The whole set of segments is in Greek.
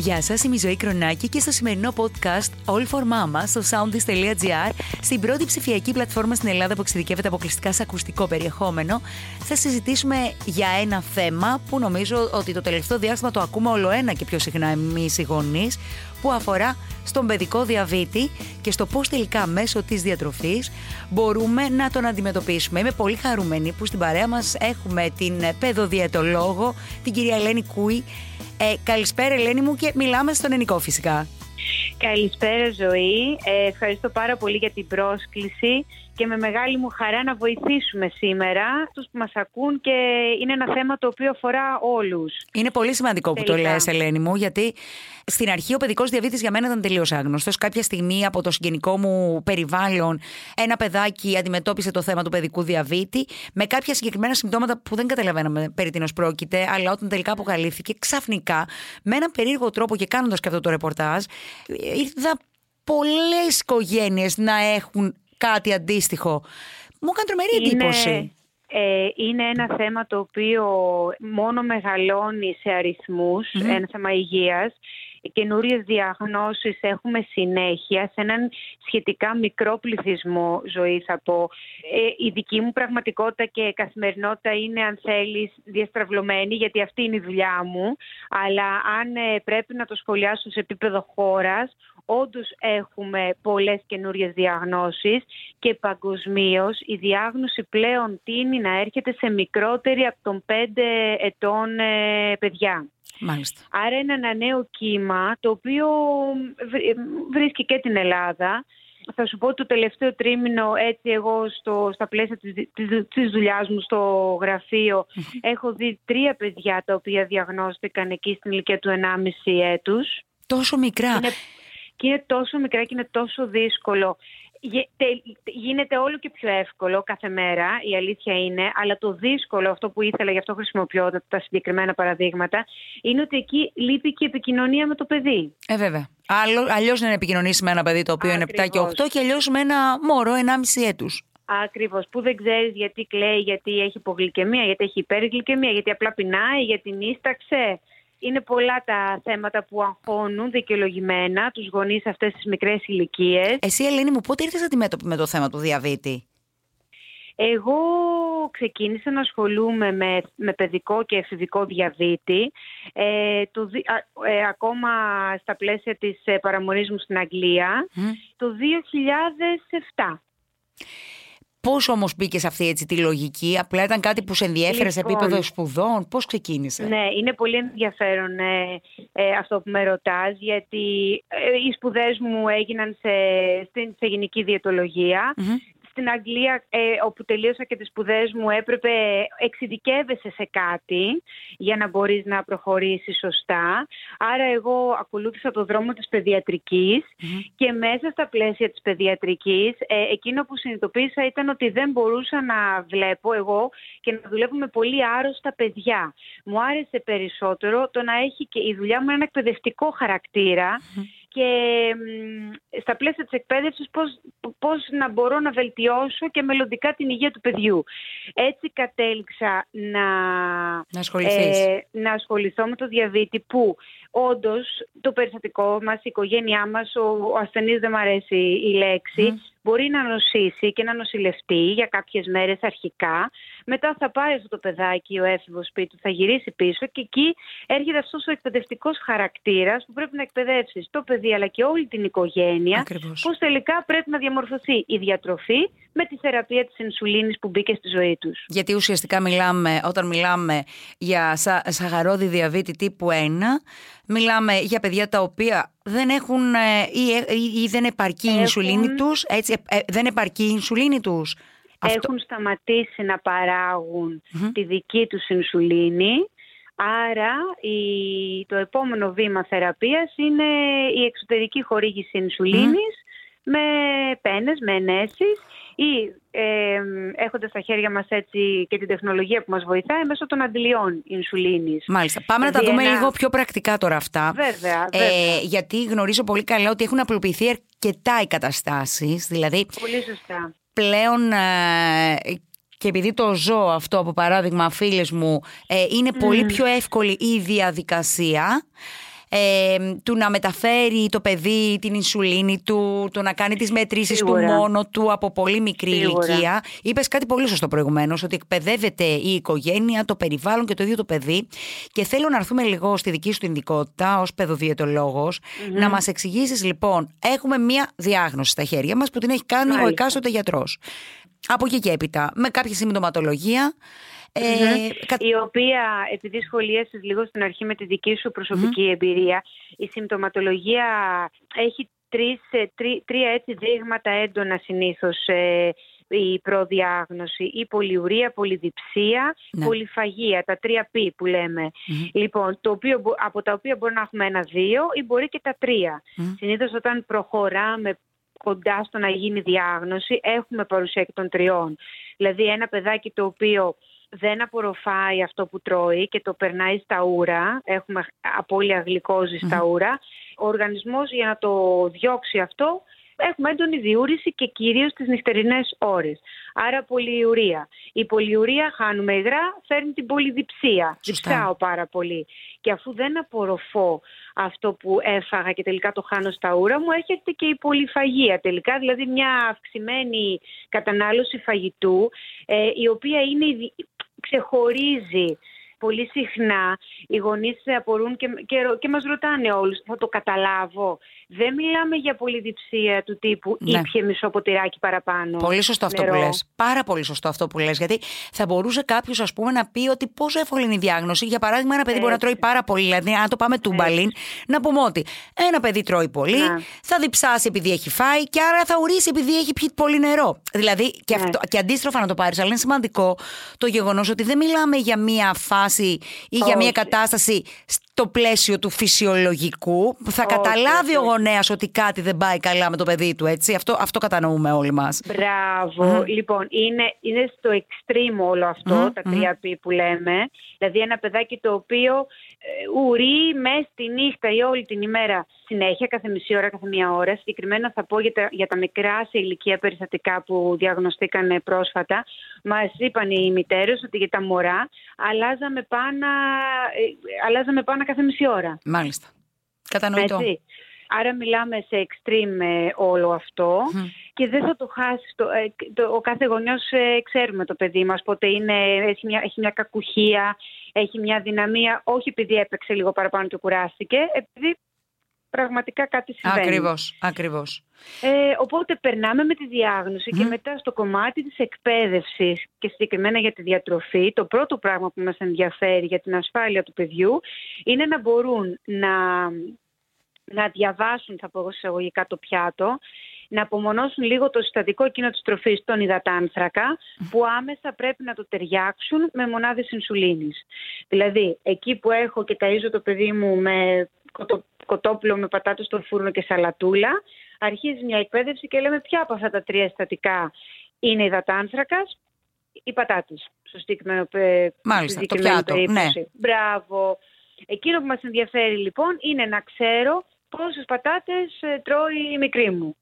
Γεια σας, είμαι η Ζωή Κρονάκη και στο σημερινό podcast All for Mama στο soundist.gr, στην πρώτη ψηφιακή πλατφόρμα στην Ελλάδα που εξειδικεύεται αποκλειστικά σε ακουστικό περιεχόμενο, θα συζητήσουμε για ένα θέμα που νομίζω ότι το τελευταίο διάστημα το ακούμε όλο ένα και πιο συχνά εμείς οι γονείς, που αφορά στον παιδικό διαβήτη και στο πώς τελικά μέσω της διατροφής μπορούμε να τον αντιμετωπίσουμε. Είμαι πολύ χαρούμενη που στην παρέα μας έχουμε την παιδοδιατολόγο, την κυρία Ελένη Κούη. Ε, καλησπέρα Ελένη μου και μιλάμε στον ενικό φυσικά. Καλησπέρα Ζωή, ε, ευχαριστώ πάρα πολύ για την πρόσκληση και με μεγάλη μου χαρά να βοηθήσουμε σήμερα τους που μας ακούν και είναι ένα θέμα το οποίο αφορά όλους. Είναι πολύ σημαντικό που το λες Ελένη μου γιατί στην αρχή ο παιδικός διαβήτης για μένα ήταν τελείως άγνωστος. Κάποια στιγμή από το συγγενικό μου περιβάλλον ένα παιδάκι αντιμετώπισε το θέμα του παιδικού διαβήτη με κάποια συγκεκριμένα συμπτώματα που δεν καταλαβαίναμε περί τίνος πρόκειται αλλά όταν τελικά αποκαλύφθηκε ξαφνικά με έναν περίεργο τρόπο και κάνοντας και αυτό το ρεπορτάζ είδα πολλές οικογένειες να έχουν κάτι αντίστοιχο. Μου έκανε τρομερή εντύπωση. Ε, είναι ένα θέμα το οποίο μόνο μεγαλώνει σε αριθμους ένα θέμα υγείας καινούριες διαγνώσεις έχουμε συνέχεια σε έναν σχετικά μικρό πληθυσμό ζωής θα πω. Ε, η δική μου πραγματικότητα και καθημερινότητα είναι αν θέλεις διαστραβλωμένη γιατί αυτή είναι η δουλειά μου αλλά αν ε, πρέπει να το σχολιάσω σε επίπεδο χώρας όντως έχουμε πολλές καινούριες διαγνώσεις και παγκοσμίως η διάγνωση πλέον τίνει να έρχεται σε μικρότερη από των 5 ετών ε, παιδιά. Μάλιστα. Άρα είναι ένα νέο κύμα το οποίο βρίσκει και την Ελλάδα. Θα σου πω το τελευταίο τρίμηνο έτσι εγώ στο, στα πλαίσια της, της, της δουλειάς μου στο γραφείο έχω δει τρία παιδιά τα οποία διαγνώστηκαν εκεί στην ηλικία του 1,5 έτους. Τόσο μικρά. Είναι, και είναι τόσο μικρά και είναι τόσο δύσκολο γίνεται όλο και πιο εύκολο κάθε μέρα, η αλήθεια είναι, αλλά το δύσκολο, αυτό που ήθελα, γι' αυτό χρησιμοποιώ τα συγκεκριμένα παραδείγματα, είναι ότι εκεί λείπει και η επικοινωνία με το παιδί. Ε, βέβαια. Αλλιώς να επικοινωνήσει με ένα παιδί το οποίο Ακριβώς. είναι 7 και 8 και αλλιώς με ένα μωρό 1,5 έτους. Ακριβώς. Που δεν ξέρεις γιατί κλαίει, γιατί έχει υπογλυκαιμία, γιατί έχει υπεργλυκαιμία, γιατί απλά πεινάει, γιατί νύσταξε. Είναι πολλά τα θέματα που αγχώνουν δικαιολογημένα τους γονείς σε αυτές τις μικρές ηλικίες. Εσύ Ελένη μου πότε ήρθες αντιμέτωπη με το θέμα του διαβήτη; Εγώ ξεκίνησα να ασχολούμαι με, με παιδικό και εφηβικό διαβήτη ε, το, ε, ακόμα στα πλαίσια της ε, παραμονής μου στην Αγγλία το 2007. Πώς όμως μπήκε σε αυτή έτσι, τη λογική, απλά ήταν κάτι που σε ενδιέφερε σε Λοιπόν. επίπεδο σπουδών, πώς ξεκίνησε; Ναι, είναι πολύ ενδιαφέρον ε, ε, αυτό που με ρωτάς, γιατί ε, οι σπουδές μου έγιναν σε, στην, σε γενική διαιτολογία. Στην Αγγλία, ε, όπου τελείωσα και τις σπουδές μου, έπρεπε εξειδικεύεσαι σε κάτι για να μπορείς να προχωρήσεις σωστά. Άρα εγώ ακολούθησα το δρόμο της παιδιατρικης και μέσα στα πλαίσια της παιδιατρικής ε, εκείνο που συνειδητοποίησα ήταν ότι δεν μπορούσα να βλέπω εγώ και να δουλεύω με πολύ άρρωστα παιδιά. Μου άρεσε περισσότερο το να έχει και η δουλειά μου ένα εκπαιδευτικό χαρακτήρα και μ, στα πλαίσια της εκπαίδευσης πώς, πώς να μπορώ να βελτιώσω και μελλοντικά την υγεία του παιδιού. Έτσι κατέληξα να, Να ασχοληθείς. να ασχοληθώ με το διαβήτη που όντως το περιστατικό μας, η οικογένειά μας, ο, ο ασθενής δεν μου αρέσει η λέξη, μπορεί να νοσήσει και να νοσηλευτεί για κάποιες μέρες αρχικά. Μετά θα πάει αυτό το παιδάκι, ο έφηβος σπίτι του, θα γυρίσει πίσω και εκεί έρχεται αυτός ο εκπαιδευτικός χαρακτήρας που πρέπει να εκπαιδεύσει το παιδί αλλά και όλη την οικογένεια Ακριβώς. πώς τελικά πρέπει να διαμορφωθεί η διατροφή με τη θεραπεία της ενσουλίνης που μπήκε στη ζωή τους. Γιατί ουσιαστικά μιλάμε, όταν μιλάμε για σα, σαγαρόδι διαβήτη τύπου 1, μιλάμε για παιδιά τα οποία δεν έχουν ε, ή, ε, ή- ή δεν επαρκεί η Έχουν- ινσουλίνη τους, έτσι, ε, ε, δεν επαρκεί η ινσουλίνη τους. Αυτό- Έχουν σταματήσει να παράγουν τη δική τους ινσουλίνη Άρα η, το επόμενο βήμα θεραπείας είναι η εξωτερική χορήγηση ινσουλίνης με πένες, με ενέσεις ή ε, έχοντας στα χέρια μας έτσι και την τεχνολογία που μας βοηθάει μέσω των αντιλιών ινσουλίνης. Μάλιστα. Πάμε να τα δηλαδή δούμε λίγο πιο πρακτικά τώρα αυτά. Βέβαια, ε, βέβαια. γιατί γνωρίζω πολύ καλά ότι έχουν απλοποιηθεί αρκετά οι καταστάσεις. Δηλαδή, πολύ σωστά. Πλέον ε, και επειδή το ζω αυτό από παράδειγμα φίλες μου ε, είναι πολύ πιο εύκολη η διαδικασία ε, του να μεταφέρει το παιδί την ινσουλίνη του, του να κάνει τις μετρήσεις του μόνο του από πολύ μικρή ηλικία. Είπες κάτι πολύ σωστό προηγουμένως, ότι εκπαιδεύεται η οικογένεια, το περιβάλλον και το ίδιο το παιδί. Και θέλω να έρθουμε λίγο στη δική σου την ειδικότητα ως παιδοδιαιτολογος να μας εξηγήσεις λοιπόν, έχουμε μία διάγνωση στα χέρια μας που την έχει κάνει ο εκάστοτε γιατρός. Από εκεί και έπειτα, με κάποια συμπτωματολογία, ε, Η οποία, επειδή σχολίασες λίγο στην αρχή με τη δική σου προσωπικη εμπειρία, η συμπτωματολογία έχει τρεις, ε, τρί, τρία έτσι δείγματα έντονα συνήθως ε, η προδιάγνωση, η πολυουρία, πολυδιψία, ναι. πολυφαγία, τα τρία π που λέμε. Λοιπόν, το οποίο, από τα οποία μπορεί να έχουμε ένα-δύο ή μπορεί και τα τρία. Mm. Συνήθως όταν προχωράμε κοντά στο να γίνει διάγνωση, έχουμε παρουσία και των τριών. Δηλαδή ένα παιδάκι το οποίο δεν απορροφάει αυτό που τρώει και το περνάει στα ούρα, έχουμε απώλεια γλυκόζης στα ούρα, ο οργανισμός για να το διώξει αυτό έχουμε έντονη διούρηση και κυρίως τις νυχτερινές ώρες. Άρα πολυουρία. Η πολυουρία χάνουμε υγρά, φέρνει την πολυδιψία. Διψάω πάρα πολύ. Και αφού δεν απορροφώ αυτό που έφαγα και τελικά το χάνω στα ούρα μου, έρχεται και η πολυφαγία τελικά, δηλαδή μια αυξημένη κατανάλωση φαγητού, ε, η οποία είναι, ξεχωρίζει πολύ συχνά οι γονείς απορούν και, και, και μας ρωτάνε όλους, θα το καταλάβω. Δεν μιλάμε για πολυδιψία του τύπου ναι. ήπιε μισό ποτηράκι παραπάνω. Πολύ σωστό αυτό που λες. Πάρα πολύ σωστό αυτό που λες. Γιατί θα μπορούσε κάποιος ας πούμε να πει ότι πόσο εύκολη είναι η διάγνωση. Για παράδειγμα ένα παιδί μπορεί να τρώει πάρα πολύ. Δηλαδή αν το πάμε τούμπαλιν να πούμε ότι ένα παιδί τρώει πολύ, ναι. θα διψάσει επειδή έχει φάει και άρα θα ουρήσει επειδή έχει πιει πολύ νερό. Δηλαδή και, ναι. αυτό, και αντίστροφα να το πάρεις, αλλά είναι σημαντικό το γεγονός ότι δεν μιλάμε για μία φάση ή για μια κατάσταση στο πλαίσιο του φυσιολογικού. Θα καταλάβει ο γονέας ότι κάτι δεν πάει καλά με το παιδί του, έτσι. Αυτό, αυτό κατανοούμε όλοι μας. Μπράβο. Λοιπόν, είναι, είναι στο extreme όλο αυτό, τα τρία π που λέμε. Δηλαδή, ένα παιδάκι το οποίο ε, ουρεί μέσα στη νύχτα ή όλη την ημέρα συνέχεια, κάθε μισή ώρα, κάθε μία ώρα. Συγκεκριμένα θα πω για τα, για τα μικρά σε ηλικία περιστατικά που διαγνωστήκαν πρόσφατα. Μας είπαν οι μητέρες ότι για τα μωρά αλλάζαμε πάνω, ε, αλλάζαμε πάνω κάθε μισή ώρα. Μάλιστα. Κατανοητό. Έτσι. Άρα μιλάμε σε extreme ε, όλο αυτό και δεν θα το χάσεις. Το, ε, το, ο κάθε γονιός ε, ξέρουμε το παιδί μας πότε είναι, έχει, μια, έχει μια κακουχία, έχει μια δυναμία, όχι επειδή έπαιξε λίγο παραπάνω και κουράστηκε, επειδή πραγματικά κάτι συμβαίνει. Ακριβώς, ακριβώς. Ε, οπότε περνάμε με τη διάγνωση και μετά στο κομμάτι της εκπαίδευσης και συγκεκριμένα για τη διατροφή, το πρώτο πράγμα που μας ενδιαφέρει για την ασφάλεια του παιδιού είναι να μπορούν να, να διαβάσουν, θα πω εγώ εισαγωγικά, το πιάτο, να απομονώσουν λίγο το συστατικό εκείνο της τροφής, τον υδατάνθρακα, που άμεσα πρέπει να το ταιριάξουν με μονάδες ινσουλίνης. Δηλαδή, εκεί που έχω και ταΐζω το παιδί μου με κοτόπουλο με πατάτες στο φούρνο και σαλατούλα, αρχίζει μια εκπαίδευση και λέμε ποια από αυτά τα τρία συστατικά είναι υδατάνθρακας, οι πατάτες. Στο συγκεκριμένο, Μάλιστα, το πιάτο, ναι. Μπράβο. Εκείνο που μας ενδιαφέρει λοιπόν είναι να ξέρω πόσες πατάτες ε, τρώει η μικρή μου.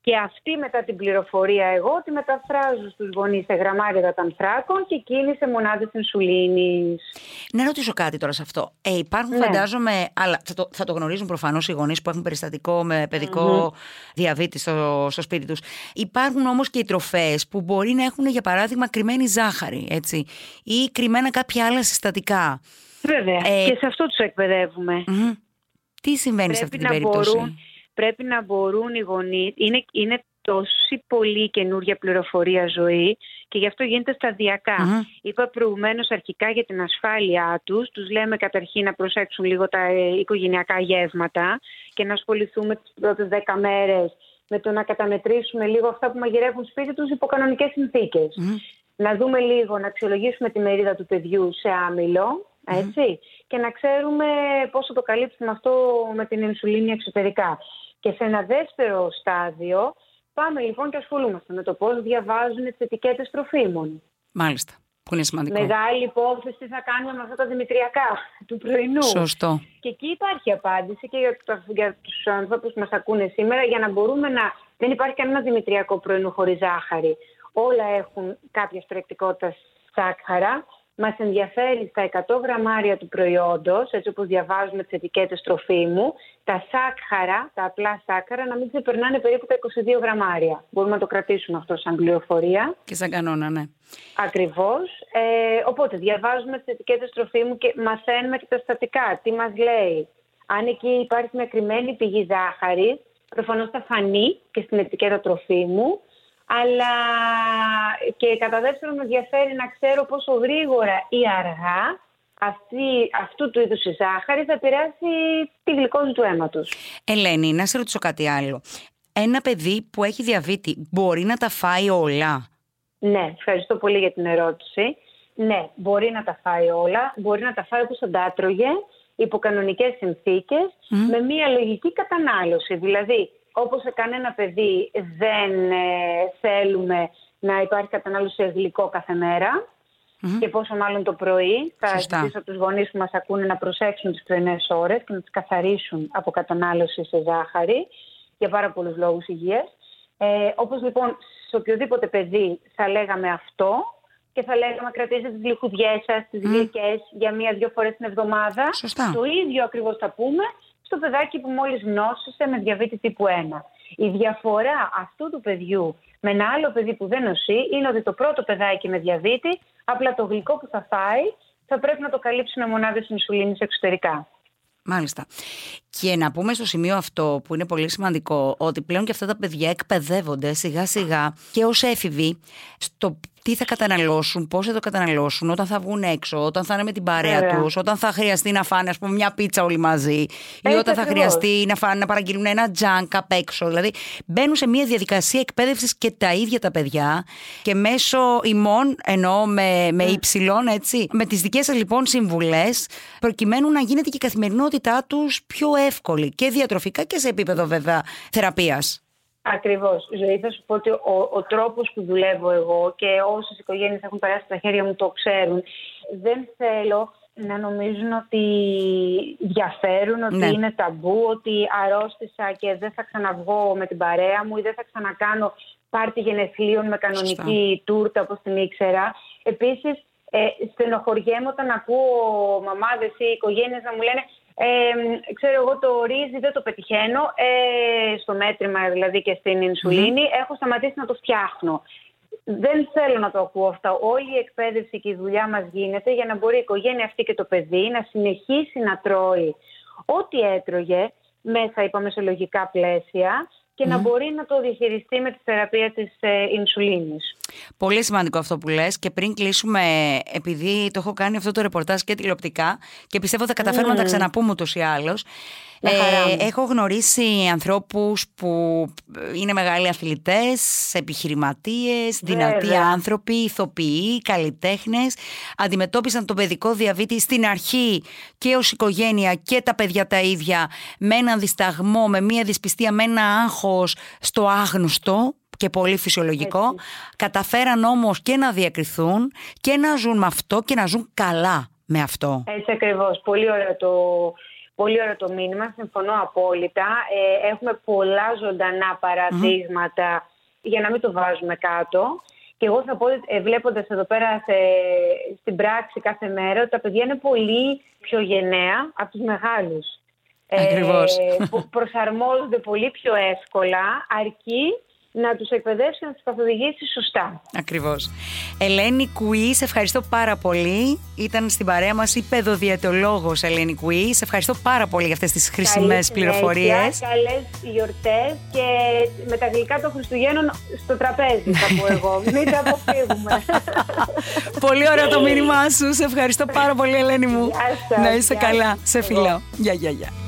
Και αυτή μετά την πληροφορία εγώ τη μεταφράζω στους γονείς σε γραμμάρια των ανθράκων και εκείνη σε μονάδες ινσουλίνης. Να ρωτήσω κάτι τώρα σε αυτό. Ε, υπάρχουν ναι. φαντάζομαι, αλλά θα το, θα το γνωρίζουν προφανώς οι γονείς που έχουν περιστατικό με παιδικό mm-hmm. διαβήτη στο, στο σπίτι τους. Υπάρχουν όμως και οι τροφές που μπορεί να έχουν για παράδειγμα κρυμμένη ζάχαρη έτσι, ή κρυμμένα κάποια άλλα συστατικά. Βέβαια. Ε, και σε αυτό τους εκπαιδεύουμε. Mm-hmm. Τι συμβαίνει σε αυτή την περίπτωση; Μπορούν, πρέπει να μπορούν οι γονείς, είναι, είναι τόση πολύ καινούργια πληροφορία ζωή και γι' αυτό γίνεται Είπα προηγουμένως αρχικά για την ασφάλειά τους. Τους λέμε καταρχήν να προσέξουν λίγο τα ε, οικογενειακά γεύματα και να ασχοληθούμε τις πρώτες δέκα μέρες με το να καταμετρήσουμε λίγο αυτά που μαγειρεύουν σπίτι τους υπό κανονικές Να δούμε λίγο, να αξιολογήσουμε τη μερίδα του παιδιού σε άμυλο, έτσι, και να ξέρουμε πώς θα το καλύψουμε αυτό με την ινσουλίνη εξωτερικά. Και σε ένα δεύτερο στάδιο πάμε λοιπόν και ασχολούμαστε με το πώς διαβάζουν τις ετικέτες τροφίμων. Μάλιστα. Που είναι σημαντικό. Μεγάλη υπόθεση θα κάνουμε με αυτά τα δημητριακά του πρωινού. Σωστό. Και εκεί υπάρχει απάντηση και για, το, για τους ανθρώπους που μας ακούνε σήμερα για να μπορούμε να... Δεν υπάρχει κανένα δημητριακό πρωινού χωρίς ζάχαρη. Όλα έχουν κάποια προεκτικότητα σάκχαρα μας ενδιαφέρει στα 100 γραμμάρια του προϊόντος, έτσι όπως διαβάζουμε τις ετικέτες τροφίμου, τα σάκχαρα, τα απλά σάκχαρα, να μην ξεπερνάνε περίπου τα 22 γραμμάρια. Μπορούμε να το κρατήσουμε αυτό σαν πληροφορία. Και σαν κανόνα, ναι. Ακριβώς. Ε, οπότε διαβάζουμε τις ετικέτες τροφίμου και μαθαίνουμε και τα στατικά. Τι μας λέει; Αν εκεί υπάρχει μια κρυμμένη πηγή ζάχαρης, προφανώς θα φανεί και στην ετικέτα τροφίμου αλλά και κατά δεύτερον με ενδιαφέρει να ξέρω πόσο γρήγορα ή αργά αυτή, αυτού του είδους η ζάχαρη θα επηρεάσει τη γλυκόζη του αίματος. Ελένη, να σε ρωτήσω κάτι άλλο. Ένα παιδί που έχει διαβήτη μπορεί να τα φάει όλα; Ναι, ευχαριστώ πολύ για την ερώτηση. Ναι, μπορεί να τα φάει όλα, μπορεί να τα φάει όπως θα τα άτρωγε, υπό κανονικές συνθήκες, με μια λογική κατανάλωση. Δηλαδή, όπως σε κανένα παιδί δεν ε, θέλουμε να υπάρχει κατανάλωση σε γλυκό κάθε και πόσο μάλλον το πρωί. Θα ζητήσω από τους γονείς που μας ακούνε να προσέξουν τις πρωινές ώρες και να τις καθαρίσουν από κατανάλωση σε ζάχαρη για πάρα πολλούς λόγους υγείας. Ε, όπως λοιπόν σε οποιοδήποτε παιδί θα λέγαμε αυτό και θα λέγαμε κρατήστε τις γλυκουδιές σας, τις mm. γλυκές για μία-δυο φορές την εβδομάδα. Σωστά. Το ίδιο ακριβώς θα πούμε στο παιδάκι που μόλις γνώσισε με διαβήτη τύπου 1. Η διαφορά αυτού του παιδιού με ένα άλλο παιδί που δεν νοσεί είναι ότι το πρώτο παιδάκι με διαβήτη, απλά το γλυκό που θα φάει, θα πρέπει να το καλύψει με μονάδες ινσουλίνης εξωτερικά. Μάλιστα. Και να πούμε στο σημείο αυτό που είναι πολύ σημαντικό ότι πλέον και αυτά τα παιδιά εκπαιδεύονται σιγά σιγά και ως έφηβοι στο τι θα καταναλώσουν, πώς θα το καταναλώσουν, όταν θα βγουν έξω, όταν θα είναι με την παρέα τους, όταν θα χρειαστεί να φάνε, ας πούμε, μια πίτσα όλοι μαζί, ή όταν θα χρειαστεί να, φάνε, να παραγγείλουν ένα τζάνκ απ' έξω. Δηλαδή, μπαίνουν σε μια διαδικασία εκπαίδευσης και τα ίδια τα παιδιά και μέσω ημών, ενώ με, με υψηλών, έτσι, με τις δικές σας λοιπόν συμβουλές, προκειμένου να γίνεται και η καθημερινότητά τους πιο εύκολη και διατροφικά και σε επίπεδο βέβαια θεραπείας. Ακριβώς. Ζωή, θα σου πω ότι ο, ο τρόπος που δουλεύω εγώ και όσες οικογένειες έχουν περάσει στα χέρια μου το ξέρουν. Δεν θέλω να νομίζουν ότι διαφέρουν, ότι ναι. είναι ταμπού, ότι αρρώστησα και δεν θα ξαναβγώ με την παρέα μου ή δεν θα ξανακάνω πάρτι γενεθλίων με κανονική τούρτα όπως την ήξερα. Επίσης, ε, στενοχωριέμαι όταν ακούω μαμάδες ή οικογένειες να μου λένε ε, ξέρω εγώ το ρύζι δεν το πετυχαίνω, ε, στο μέτρημα δηλαδή και στην ινσουλίνη, έχω σταματήσει να το φτιάχνω. Δεν θέλω να το ακούω αυτά. Όλη η εκπαίδευση και η δουλειά μας γίνεται για να μπορεί η οικογένεια αυτή και το παιδί να συνεχίσει να τρώει ό,τι έτρωγε μέσα, είπαμε, σε λογικά πλαίσια και να μπορεί να το διαχειριστεί με τη θεραπεία της ε, ινσουλίνης. Πολύ σημαντικό αυτό που λες. Και πριν κλείσουμε, επειδή το έχω κάνει αυτό το ρεπορτάζ και τηλεοπτικά και πιστεύω θα καταφέρουμε να τα ξαναπούμε ούτως ή άλλως, ε, έχω γνωρίσει ανθρώπους που είναι μεγάλοι αθλητές, επιχειρηματίες, δυνατοί άνθρωποι, ηθοποιοί, καλλιτέχνες. Αντιμετώπισαν τον παιδικό διαβήτη στην αρχή και ως οικογένεια και τα παιδιά τα ίδια με έναν δισταγμό, με μία δυσπιστία, με ένα άγχος στο άγνωστο και πολύ φυσιολογικό. Καταφέραν όμως και να διακριθούν και να ζουν με αυτό και να ζουν καλά με αυτό. Έτσι ακριβώς. Πολύ ωραίο το, Πολύ ωραίο το μήνυμα, συμφωνώ απόλυτα. Ε, έχουμε πολλά ζωντανά για να μην το βάζουμε κάτω. Και εγώ θα πω, ε, βλέποντας εδώ πέρα σε, στην πράξη κάθε μέρα, ότι τα παιδιά είναι πολύ πιο γενναία από τους μεγάλους. Ακριβώς. Ε, προσαρμόζονται πολύ πιο εύκολα, αρκεί να τους εκπαιδεύσει να τους καθοδηγήσει σωστά. Ακριβώς. Ελένη Κουή, σε ευχαριστώ πάρα πολύ. Ήταν στην παρέα μας η παιδοδιατολόγος Ελένη Κουή. Σε ευχαριστώ πάρα πολύ για αυτές τις χρήσιμες πληροφορίες. Καλές γιορτές και με τα γλυκά των Χριστουγέννων στο τραπέζι θα πω εγώ. Μην τα αποφύγουμε. πολύ ωραίο το μήνυμά σου. Σε ευχαριστώ πάρα πολύ Ελένη μου. να είσαι καλά. Σε φιλώ. Γεια, γεια, γεια.